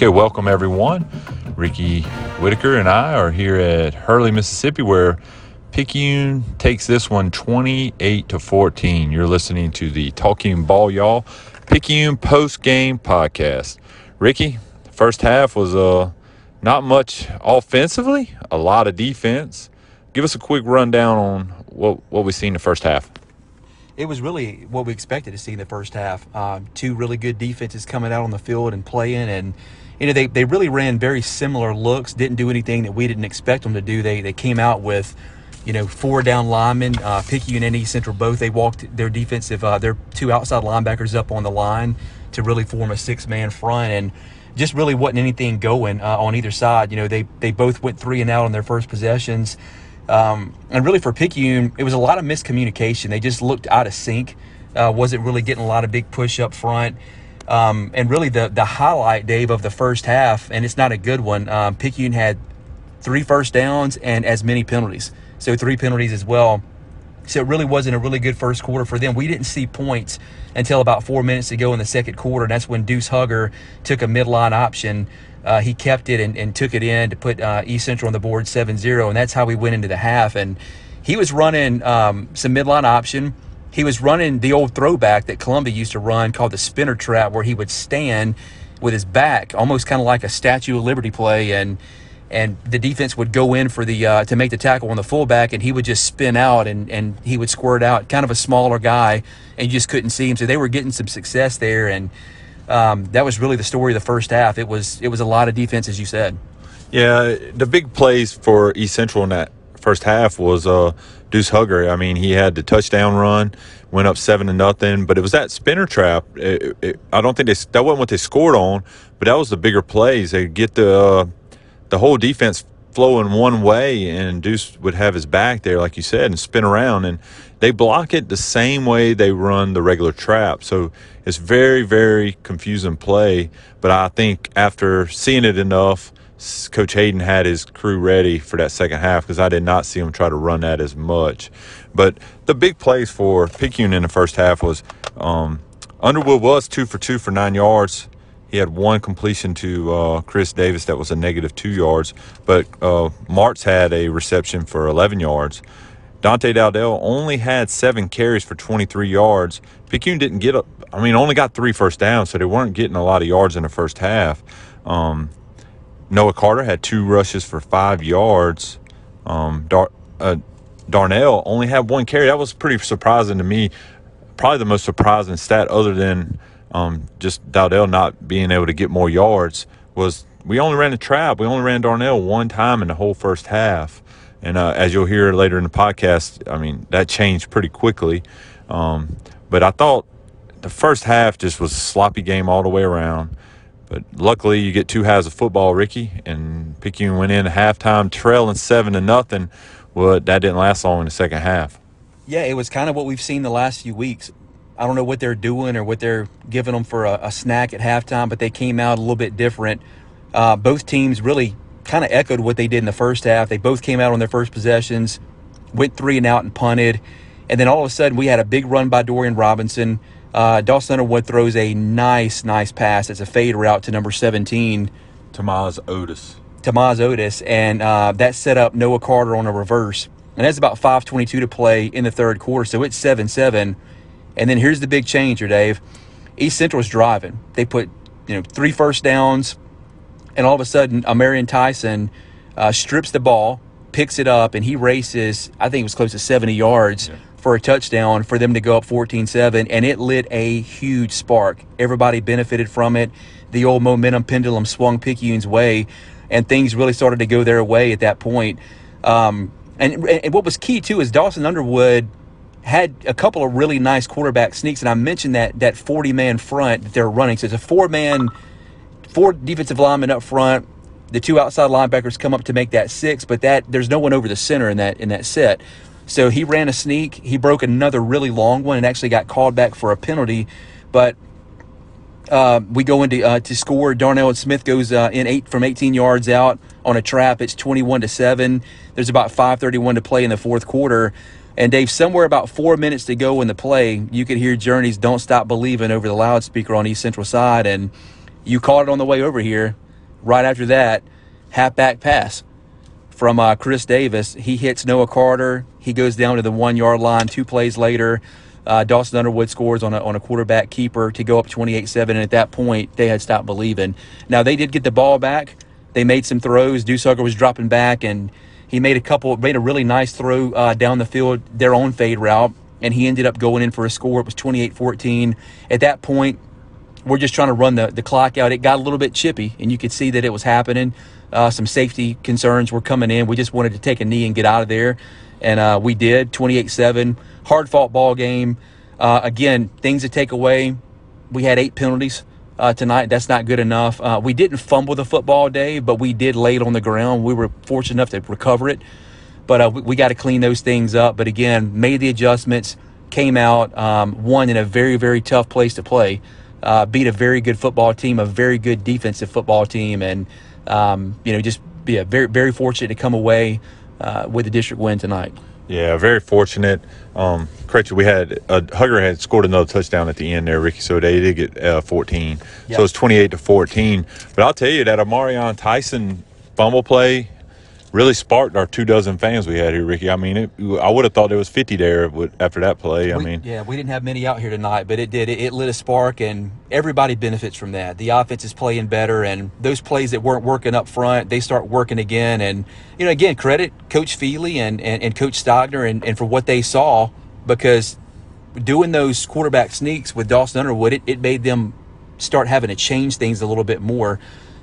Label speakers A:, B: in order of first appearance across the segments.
A: Okay, welcome everyone. Ricky Whitaker and I are here at Hurley, Mississippi, where Picayune takes this one 28 to 14. You're listening to the Talking Ball Y'all Picayune post game podcast. Ricky, first half was uh, not much offensively, a lot of defense. Give us a quick rundown on what what we seen in the first half.
B: It was really what we expected to see in the first half. Um, two really good defenses coming out on the field and playing, and you know they, they really ran very similar looks. Didn't do anything that we didn't expect them to do. They they came out with you know, four down linemen. Uh, Picayune and East Central both they walked their defensive, uh, their two outside linebackers up on the line to really form a six man front, and just really wasn't anything going uh, on either side. You know, they they both went three and out on their first possessions, um, and really for Picayune, it was a lot of miscommunication. They just looked out of sync. Uh, wasn't really getting a lot of big push up front. Um, and really, the the highlight, Dave, of the first half, and it's not a good one. Um, Picayune had three first downs and as many penalties so three penalties as well. So it really wasn't a really good first quarter for them. We didn't see points until about four minutes to go in the second quarter, and that's when Deuce Hugger took a midline option. Uh, he kept it and, and, took it in to put uh, East Central on the board 7-0, and that's how we went into the half. And he was running um, some midline option. He was running the old throwback that Columbia used to run called the spinner trap, where he would stand with his back, almost kind of like a Statue of Liberty play, and – and the defense would go in for the uh, to make the tackle on the fullback, and he would just spin out and and he would squirt out. Kind of a smaller guy, and you just couldn't see him. So they were getting some success there, and um, that was really the story of the first half. It was it was a lot of defense, as you said.
A: Yeah, the big plays for East Central in that first half was uh, Deuce Hugger. I mean, he had the touchdown run, went up seven to nothing, but it was that spinner trap. It, it, I don't think they that wasn't what they scored on, but that was the bigger plays. They get the uh, the whole defense flowing one way, and Deuce would have his back there, like you said, and spin around. And they block it the same way they run the regular trap. So it's very, very confusing play. But I think after seeing it enough, Coach Hayden had his crew ready for that second half because I did not see him try to run that as much. But the big plays for Picayune in the first half was um, Underwood was two for two for nine yards. He had one completion to uh, Chris Davis that was a negative two yards, but uh, Martz had a reception for 11 yards. Dante Dowdell only had seven carries for 23 yards. Picayune didn't get, a, I mean, only got three first downs, so they weren't getting a lot of yards in the first half. Um, Noah Carter had two rushes for five yards. Um, Dar- uh, Darnell only had one carry. That was pretty surprising to me. Probably the most surprising stat, other than um, just Dowdell not being able to get more yards was we only ran the trap. We only ran Darnell one time in the whole first half. And uh, as you'll hear later in the podcast, I mean, that changed pretty quickly. Um, but I thought the first half just was a sloppy game all the way around. But luckily, you get two halves of football, Ricky, and Picayune went in halftime trailing seven to nothing. Well, that didn't last long in the second half.
B: Yeah, it was kind of what we've seen the last few weeks. I don't know what they're doing or what they're giving them for a, a snack at halftime, but they came out a little bit different. Uh, both teams really kind of echoed what they did in the first half. They both came out on their first possessions, went three and out and punted. And then all of a sudden, we had a big run by Dorian Robinson. Uh, Dawson Underwood throws a nice, nice pass. It's a fade route to number 17.
A: Tomas Otis.
B: Tomas Otis. And uh, that set up Noah Carter on a reverse. And that's about 5.22 to play in the third quarter. So it's 7 7. And then here's the big changer, Dave. East Central's driving. They put, you know, three first downs, and all of a sudden, Amarian Tyson uh, strips the ball, picks it up, and he races, I think it was close to 70 yards yeah. For a touchdown for them to go up 14 7. And it lit a huge spark. Everybody benefited from it. The old momentum pendulum swung Picayune's way, and things really started to go their way at that point. Um, and, and what was key, too, is Dawson Underwood had a couple of really nice quarterback sneaks, and I mentioned that that 40 man front that they're running. So it's a four man, four defensive linemen up front. The two outside linebackers come up to make that six, but that there's no one over the center in that in that set. So he ran a sneak. He broke another really long one and actually got called back for a penalty. But uh, we go into uh, to score. Darnell Smith goes uh, in eight from 18 yards out on a trap. It's 21 to seven. There's about 5:31 to play in the fourth quarter. And Dave, somewhere about four minutes to go in the play, you could hear Journey's "Don't Stop Believing" over the loudspeaker on East Central side, and you caught it on the way over here. right after that, halfback pass from uh, Chris Davis. He hits Noah Carter. He goes down to the one yard line. Two plays later, uh, Dawson Underwood scores on a, on a quarterback keeper to go up 28 7. And at that point, they had stopped believing. Now, they did get the ball back. They made some throws. Deuce was dropping back, and he made a couple, made a really nice throw uh, down the field, their own fade route, and he ended up going in for a score. It was 28 14. At that point, we're just trying to run the, the clock out. It got a little bit chippy, and you could see that it was happening. Uh, some safety concerns were coming in. We just wanted to take a knee and get out of there, and uh, we did. 28-7, hard fought ball game. Uh, again, things to take away. We had eight penalties uh, tonight. That's not good enough. Uh, we didn't fumble the football, day, but we did lay it on the ground. We were fortunate enough to recover it, but uh, we, we got to clean those things up. But again, made the adjustments, came out, um, won in a very very tough place to play. beat a very good football team, a very good defensive football team, and um, you know, just be a very, very fortunate to come away uh, with a district win tonight.
A: Yeah, very fortunate. Um, correct. We had uh, Hugger had scored another touchdown at the end there, Ricky. So they did get uh, 14. Yep. So it's 28 to 14. But I'll tell you that Amarion Tyson fumble play really sparked our two dozen fans we had here, Ricky. I mean, it, I would have thought there was 50 there after that play. I
B: we,
A: mean,
B: yeah, we didn't have many out here tonight, but it did. It, it, lit a spark, and everybody benefits from that. The offense is playing better, and those plays that weren't working up front, they start working again. And, you know, again, credit Coach Feely and, and, and Coach Stogner and, and for what they saw because doing those quarterback sneaks with Dawson Underwood, it, it made them start having to change things a little bit more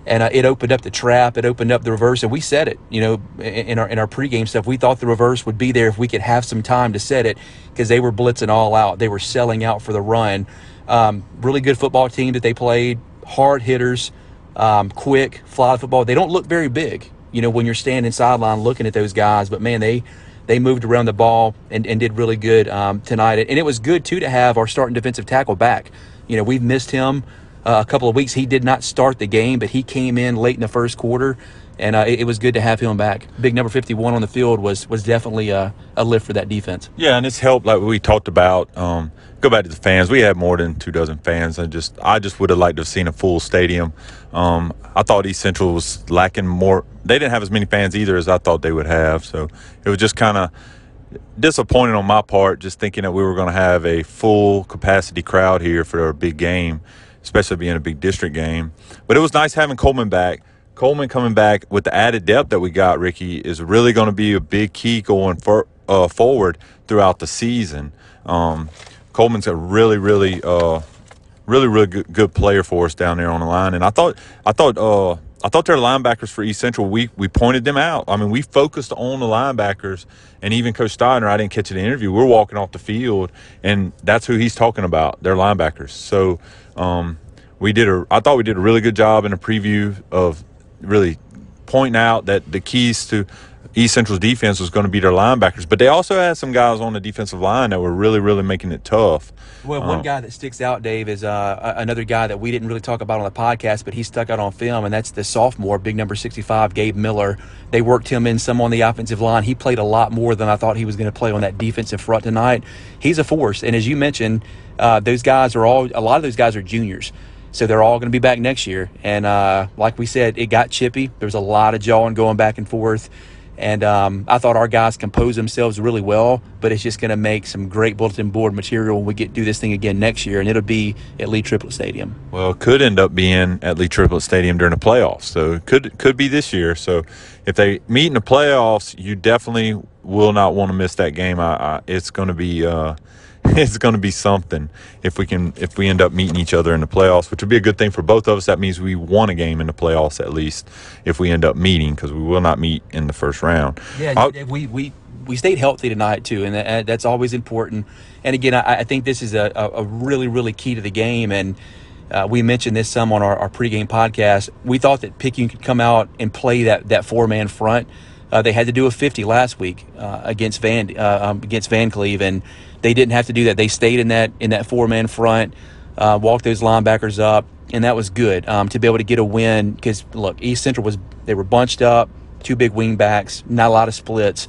B: and uh, it opened up the trap. It opened up the reverse, and we said it. You know, in our in our pregame stuff, we thought the reverse would be there if we could have some time to set it because they were blitzing all out. They were selling out for the run. Um, really good football team that they played. Hard hitters, um, quick, fly football. They don't look very big. You know, when you're standing sideline looking at those guys, but man, they they moved around the ball and, and did really good um, tonight. And it was good too to have our starting defensive tackle back. You know, we've missed him uh, a couple of weeks. He did not start the game, but he came in late in the first quarter, and uh, it, it, was good to have him back. Big number 51 on the field was was definitely a, a lift for that defense.
A: Yeah, and it's helped, like we talked about. Um, go back to the fans. We had more than two dozen fans, and just I just would have liked to have seen a full stadium. Um, I thought East Central was lacking more. They didn't have as many fans either as I thought they would have, so it was just kind of disappointing on my part, just thinking that we were going to have a full capacity crowd here for a big game especially being a big district game. But it was nice having Coleman back. Coleman coming back with the added depth that we got, Ricky, is really going to be a big key going for, uh, forward throughout the season. Um, Coleman's a really, really, uh, really, really good, good, player for us down there on the line. And I thought, I thought, uh, I thought their linebackers for East Central, we we pointed them out. I mean, we focused on the linebackers, and even Coach Steiner, I didn't catch an interview. We're walking off the field, and that's who he's talking about, their linebackers. So um, we did a, I thought we did a really good job in a preview of really pointing out that the keys to East Central's defense was going to be their linebackers, but they also had some guys on the defensive line that were really, really making it tough.
B: Well, one um, guy that sticks out, Dave, is uh, another guy that we didn't really talk about on the podcast, but he stuck out on film, and that's the sophomore, big number 65, Gabe Miller. They worked him in some on the offensive line. He played a lot more than I thought he was going to play on that defensive front tonight. He's a force, and as you mentioned, uh, those guys are all, a lot of those guys are juniors. So they're all going to be back next year. And uh, like we said, it got chippy. There was a lot of jawing going back and forth. And um, I thought our guys composed themselves really well, but it's just going to make some great bulletin board material when we get do this thing again next year, and it'll be at Lee Triplet Stadium.
A: Well, could end up being at Lee Triplet Stadium during the playoffs, so it could could be this year. So if they meet in the playoffs, you definitely will not want to miss that game. I, I, it's going to be. Uh, it's going to be something if we can if we end up meeting each other in the playoffs, which would be a good thing for both of us. That means we won a game in the playoffs at least if we end up meeting because we will not meet in the first round.
B: Yeah, I'll, we we we stayed healthy tonight too, and that, that's always important. And again, I, I think this is a, a, really really key to the game and. Uh, we mentioned this some on our, our pregame podcast. We thought that Picayune could come out and play that, that four man front. Uh, they had to do a 50 last week uh, against Van uh, um, against Vancleave, and they didn't have to do that. They stayed in that in that four man front, uh, walked those linebackers up, and that was good um, to be able to get a win. Because look, East Central was they were bunched up, two big wing backs, not a lot of splits.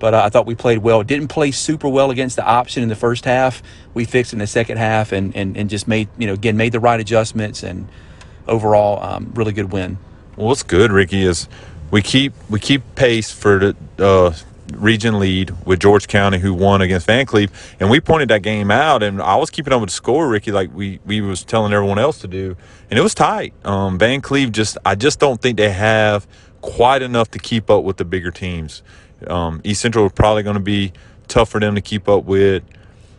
B: But uh, I thought we played well. Didn't play super well against the option in the first half. We fixed in the second half and, and, and just made you know again made the right adjustments and overall um, really good win.
A: Well, what's good, Ricky, is we keep we keep pace for the uh, region lead with George County, who won against Vancleave, and we pointed that game out, and I was keeping up with the score, Ricky, like we we was telling everyone else to do, and it was tight. Um, Vancleave just I just don't think they have quite enough to keep up with the bigger teams. Um, East Central is probably going to be tough for them to keep up with,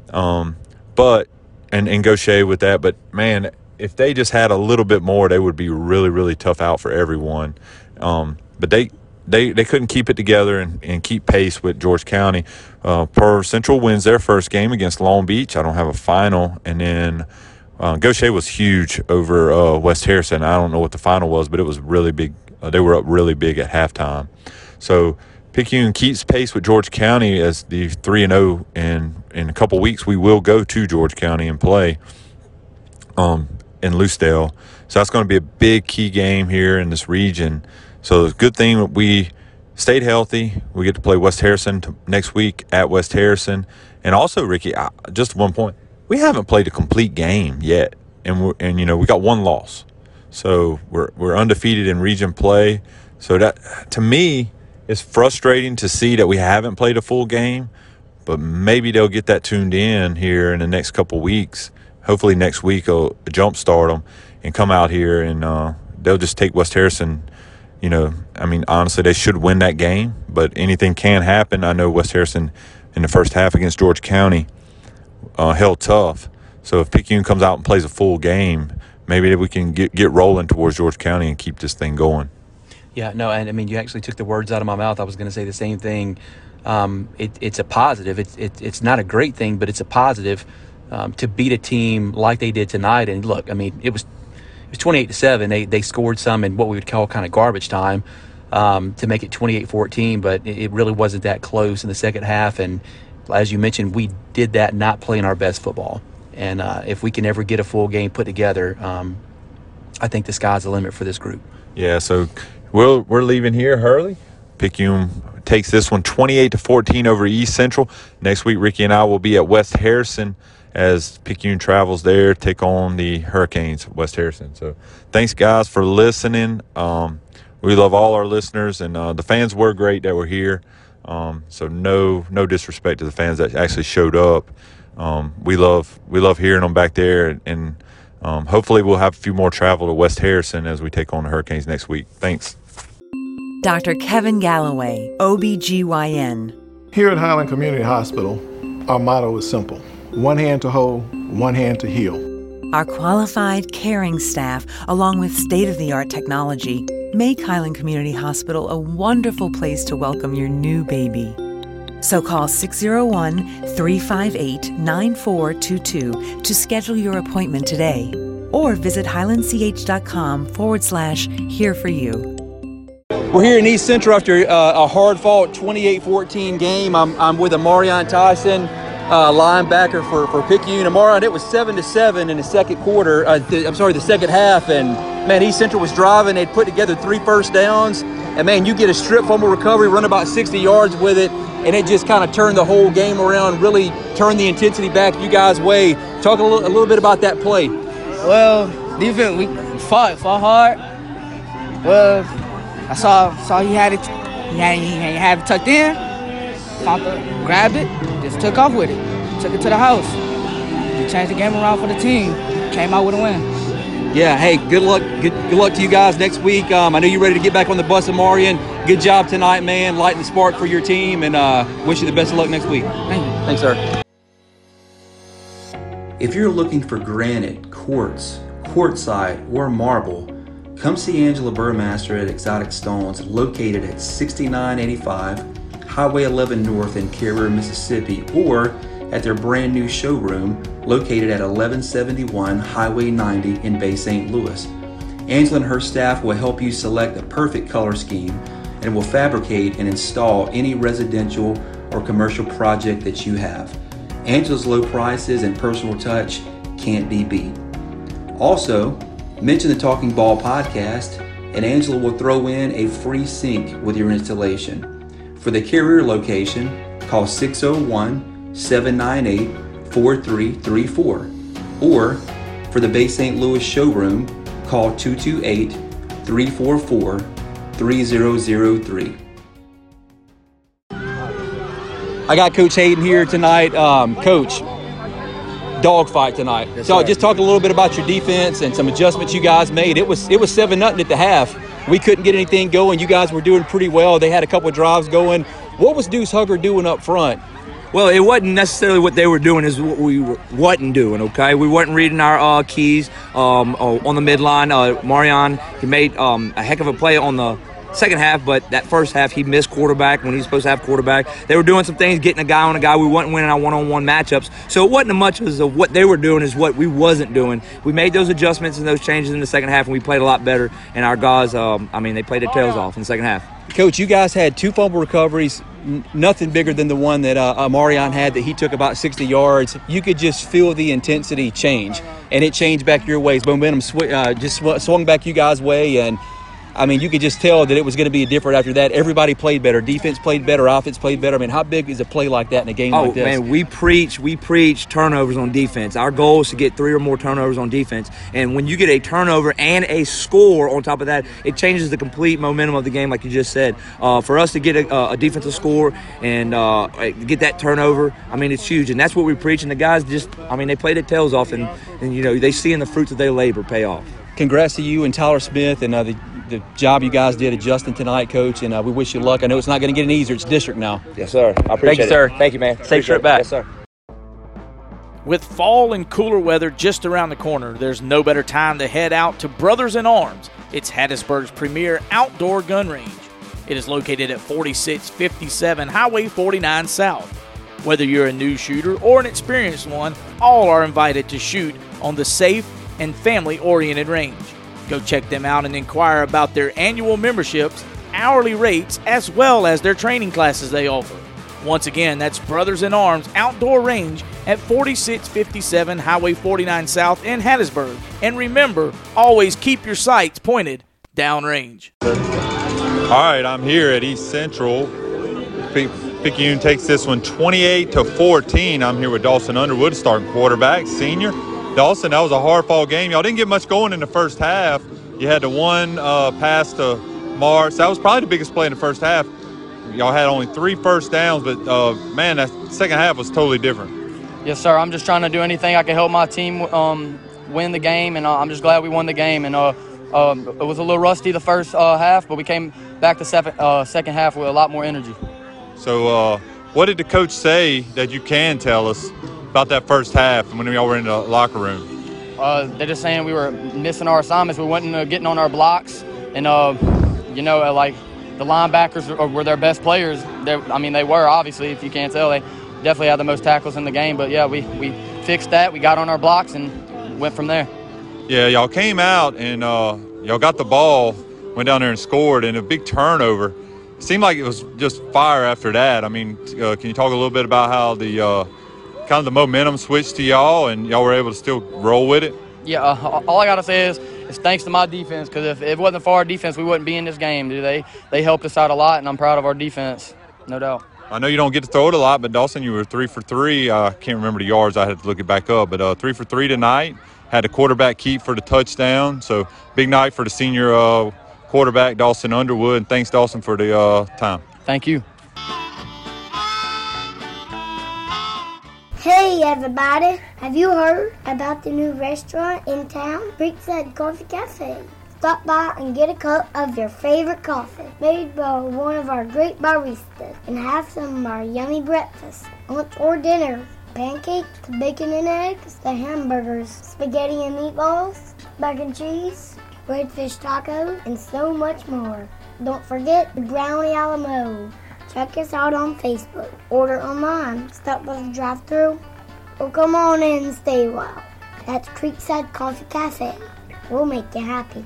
A: um, but and and shade with that. But man, if they just had a little bit more, they would be really really tough out for everyone. Um, but they they they couldn't keep it together and, and keep pace with George County. Uh, Pearl Central wins their first game against Long Beach. I don't have a final, and then uh, Gautier was huge over uh, West Harrison. I don't know what the final was, but it was really big. Uh, they were up really big at halftime. So Picayune keeps pace with George County as the three and zero. Oh, and in a couple weeks, we will go to George County and play um, in Lucedale. So that's going to be a big key game here in this region. So it's a good thing we stayed healthy. We get to play West Harrison next week at West Harrison, and also Ricky. Just one point, we haven't played a complete game yet, and and you know we got one loss, so we're we're undefeated in region play. So that to me is frustrating to see that we haven't played a full game, but maybe they'll get that tuned in here in the next couple weeks. Hopefully next week will jumpstart them and come out here and uh, they'll just take West Harrison you know, I mean, honestly, they should win that game, but anything can happen. I know West Harrison in the first half against George County uh, held tough. So if Picayune comes out and plays a full game, maybe we can get get rolling towards George County and keep this thing going.
B: Yeah, no, and I mean, you actually took the words out of my mouth. I was going to say the same thing. Um, it, it's a positive. It's it, it's not a great thing, but it's a positive um, to beat a team like they did tonight. And look, I mean, it was was 28 to 7. They, they scored some in what we would call kind of garbage time um, to make it 28 14, but it really wasn't that close in the second half. And as you mentioned, we did that not playing our best football. And uh, if we can ever get a full game put together, um, I think the sky's the limit for this group.
A: Yeah, so we'll, we're leaving here, Hurley. Picayune takes this one 28 to 14 over East Central. Next week, Ricky and I will be at West Harrison as Picayune travels there, take on the Hurricanes, West Harrison. So thanks, guys, for listening. Um, we love all our listeners, and uh, the fans were great that were here. Um, so no no disrespect to the fans that actually showed up. Um, we love we love hearing them back there, and um, hopefully we'll have a few more travel to West Harrison as we take on the Hurricanes next week. Thanks.
C: Dr. Kevin Galloway, OBGYN.
D: Here at Highland Community Hospital, our motto is simple one hand to hold, one hand to heal.
C: Our qualified, caring staff, along with state of the art technology, make Highland Community Hospital a wonderful place to welcome your new baby. So call 601 358 9422 to schedule your appointment today or visit highlandch.com forward slash here for you.
B: We're here in East Central after uh, a hard fought 28 14 game. I'm, I'm with Amarion Tyson uh, linebacker for, for Picayune. Tomorrow, And it was 7 to 7 in the second quarter. Uh, th- I'm sorry, the second half. And man, East Central was driving. They'd put together three first downs. And man, you get a strip fumble recovery, run about 60 yards with it, and it just kind of turned the whole game around, really turned the intensity back you guys' way. Talk a little, a little bit about that play.
E: Well, defense, we fought, fought hard. Well, I saw saw he had it, he had, he had it tucked in. grabbed it, just took off with it. Took it to the house. We changed the game around for the team. Came out with a win.
B: Yeah, hey, good luck. Good, good luck to you guys next week. Um, I know you're ready to get back on the bus, Amarian. Good job tonight, man. Lighting the spark for your team, and uh, wish you the best of luck next week.
E: Thank you.
B: Thanks, sir. If you're looking for granite, quartz, quartzite, or marble, come see Angela Burmaster at Exotic Stones, located at 6985 Highway 11 North in Carriere, Mississippi, or at their brand new showroom located at 1171 Highway 90 in Bay St. Louis. Angela and her staff will help you select the perfect color scheme and will fabricate and install any residential or commercial project that you have. Angela's low prices and personal touch can't be beat. Also, mention the Talking Ball podcast, and Angela will throw in a free sink with your installation. For the Carriere location, call 601 798 4334. Or for the Bay St. Louis showroom, call 228 344 3003. I got Coach Hayden here tonight. Um, Coach, dogfight tonight.
F: Yes,
B: so
F: sir.
B: just talk a little bit about your defense and some adjustments you guys made. It was it was seven nothing at the half. We couldn't get anything going. You guys were doing pretty well. They had a couple drives going. What was Deuce Hugger doing up front?
F: Well, it wasn't necessarily what they were doing; is what we were- wasn't doing. Okay, we weren't reading our uh, keys um, uh, on the midline. Uh, Marion he made um, a heck of a play on the second half, but that first half he missed quarterback when he was supposed to have quarterback. They were doing some things, getting a guy on a guy. We wasn't winning our one-on-one matchups, so it wasn't as much as of what they were doing as what we wasn't doing. We made those adjustments and those changes in the second half, and we played a lot better. And our guys, um, I mean, they played their tails off in the second half.
B: Coach, you guys had two fumble recoveries, nothing bigger than the one that uh, Marion had that he took about 60 yards. You could just feel the intensity change, and it changed back your ways. Momentum sw- uh, just sw- swung back you guys' way, and I mean, you could just tell that it was going to be different after that. Everybody played better. Defense played better. Offense played better. I mean, how big is a play like that in a game
F: Oh
B: like this?
F: man, we preach we preach turnovers on defense. Our goal is to get three or more turnovers on defense. And when you get a turnover and a score on top of that, it changes the complete momentum of the game, like you just said. Uh, for us to get a, a defensive score and uh, get that turnover, I mean, it's huge. And that's what we preach. And the guys just, I mean, they play their tails off, and, and you know they see in the fruits of their labor pay off.
B: Congrats to you and Tyler Smith and uh, the, the job you guys did adjusting tonight, Coach. And uh, we wish you luck. I know it's not going to get any easier. It's district now.
F: Yes, sir. I appreciate it.
B: Thank you, sir.
F: Thank you, man.
B: Safe trip back.
F: Yes, sir.
G: With fall and cooler weather just around the corner, there's no better time to head out to Brothers in Arms. It's Hattiesburg's premier outdoor gun range. It is located at 4657 Highway 49 South. Whether you're a new shooter or an experienced one, all are invited to shoot on the safe and family oriented range. Go check them out and inquire about their annual memberships, hourly rates, as well as their training classes they offer. Once again, that's Brothers in Arms Outdoor Range at 4657 Highway 49 South in Hattiesburg. And remember, always keep your sights pointed downrange.
A: All right, I'm here at East Central. Pic- Picayune takes this one 28 to 14. I'm here with Dawson Underwood, starting quarterback, senior. Dawson, that was a hard fall game. Y'all didn't get much going in the first half. You had the one uh, pass to Mars. That was probably the biggest play in the first half. Y'all had only three first downs, but uh, man, that second half was totally different.
H: Yes, sir. I'm just trying to do anything I can help my team um, win the game, and uh, I'm just glad we won the game. And uh, um, it was a little rusty the first uh, half, but we came back the second uh, second half with a lot more energy.
A: So, uh, what did the coach say that you can tell us about that first half when y'all were in the locker room?
H: Uh, they're just saying we were missing our assignments. We wasn't uh, getting on our blocks, and uh, you know, uh, like the linebackers were- were their best players. They, I mean, they were obviously. If you can't tell, they definitely had the most tackles in the game. But yeah, we we fixed that. We got on our blocks and went from there.
A: Yeah, y'all came out and uh, y'all got the ball, went down there and scored, and a big turnover. It Seemed like it was just fire after that. I mean, uh, can you talk a little bit about how the uh, kind of the momentum switched to y'all and y'all were able to still roll with it?
H: Yeah, uh, all I gotta say is, is thanks to my defense. Because if it wasn't for our defense, we wouldn't be in this game. Dude. They they helped us out a lot, and I'm proud of our defense, no doubt.
A: I know you don't get to throw it a lot, but Dawson, you were three for three. I can't remember the yards. I had to look it back up, but uh, three for three tonight. Had a quarterback keep for the touchdown. So big night for the senior uh, quarterback Dawson Underwood. And thanks Dawson for the uh, time.
H: Thank you.
I: Hey everybody, have you heard about the new restaurant in town, Creekside Coffee Cafe? Stop by and get a cup of your favorite coffee made by one of our great baristas and have some of our yummy breakfast, lunch or dinner. Pancakes, bacon and eggs, the hamburgers, spaghetti and meatballs, mac and cheese, redfish tacos, and so much more. Don't forget the brownie a la mode. Check us out on Facebook. Order online. Stop by the drive through or come on in and stay a while. That's Creekside Coffee Cafe. We'll make you happy.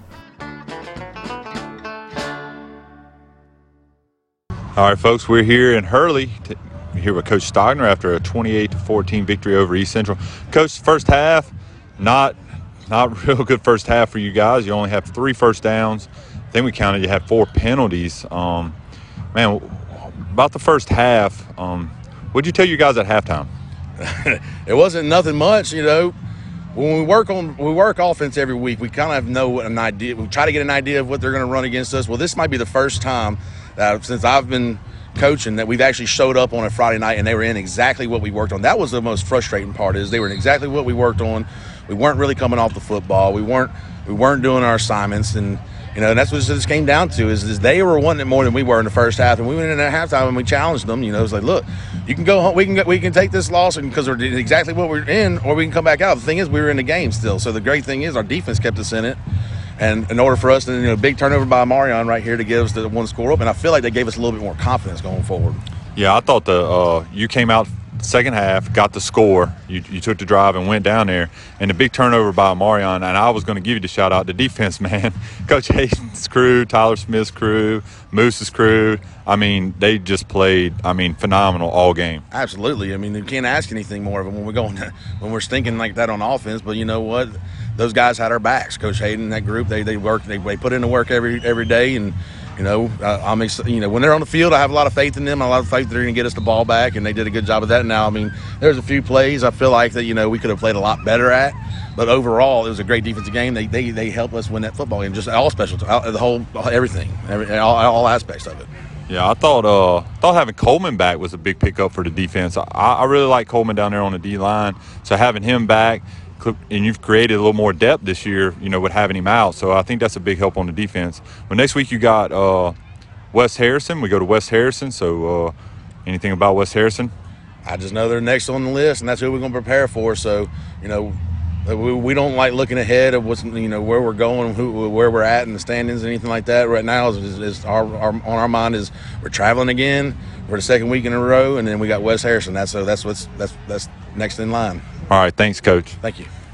A: All right, folks, we're here in Hurley. To, here with Coach Stogner after a 28 to 14 victory over East Central. Coach, first half, not not real good first half for you guys. You only have three first downs. I think we counted you had four penalties. Um, man, about the first half, um, what'd you tell you guys at halftime?
J: it wasn't nothing much, you know. when we work on we work offense every week, we kind of know what an idea. We try to get an idea of what they're going to run against us. Well, this might be the first time that since I've been coaching that we've actually showed up on a Friday night and they were in exactly what we worked on. That was the most frustrating part is they were in exactly what we worked on. We weren't really coming off the football. We weren't we weren't doing our assignments and you know, and that's what this came down to is, is they were wanting it more than we were in the first half, and we went in at halftime and we challenged them. You know, it's like, look, you can go home, we can we can take this loss because we're exactly what we're in, or we can come back out. The thing is, we were in the game still. So the great thing is, our defense kept us in it, and in order for us to, you know, big turnover by Marion right here to give us the one score up, and I feel like they gave us a little bit more confidence going forward.
A: Yeah, I thought the uh, you came out second half, got the score. You, you took the drive and went down there, and the big turnover by Marion. And I was going to give you the shout out. The defense, man, Coach Hayden's crew, Tyler Smith's crew, Moose's crew. I mean, they just played. I mean, phenomenal all game.
J: Absolutely. I mean, you can't ask anything more of them when we're going when we're stinking like that on offense. But you know what? Those guys had our backs. Coach Hayden, that group, they they work. They, they put in the work every every day and you know, I'm you know when they're on the field, I have a lot of faith in them. A lot of faith they're going to get us the ball back, and they did a good job of that. Now, I mean, there's a few plays I feel like that you know we could have played a lot better at, but overall, it was a great defensive game. They they they help us win that football game, just all special, the whole everything, every, all, all aspects of it.
A: Yeah, I thought uh, thought having Coleman back was a big pickup for the defense. I, I really like Coleman down there on the D line, so having him back and you've created a little more depth this year, you know, with having him out. So I think that's a big help on the defense. But next week you got uh, West Harrison. We go to Wes Harrison. So uh, anything about Wes Harrison?
J: I just know they're next on the list, and that's who we're going to prepare for. So you know, we, we don't like looking ahead of what's you know where we're going, who, where we're at in the standings, anything like that. Right now, is, is our, our, on our mind is we're traveling again for the second week in a row, and then we got Wes Harrison. That's so that's what's that's that's next in line.
A: All right, thanks, Coach.
J: Thank you.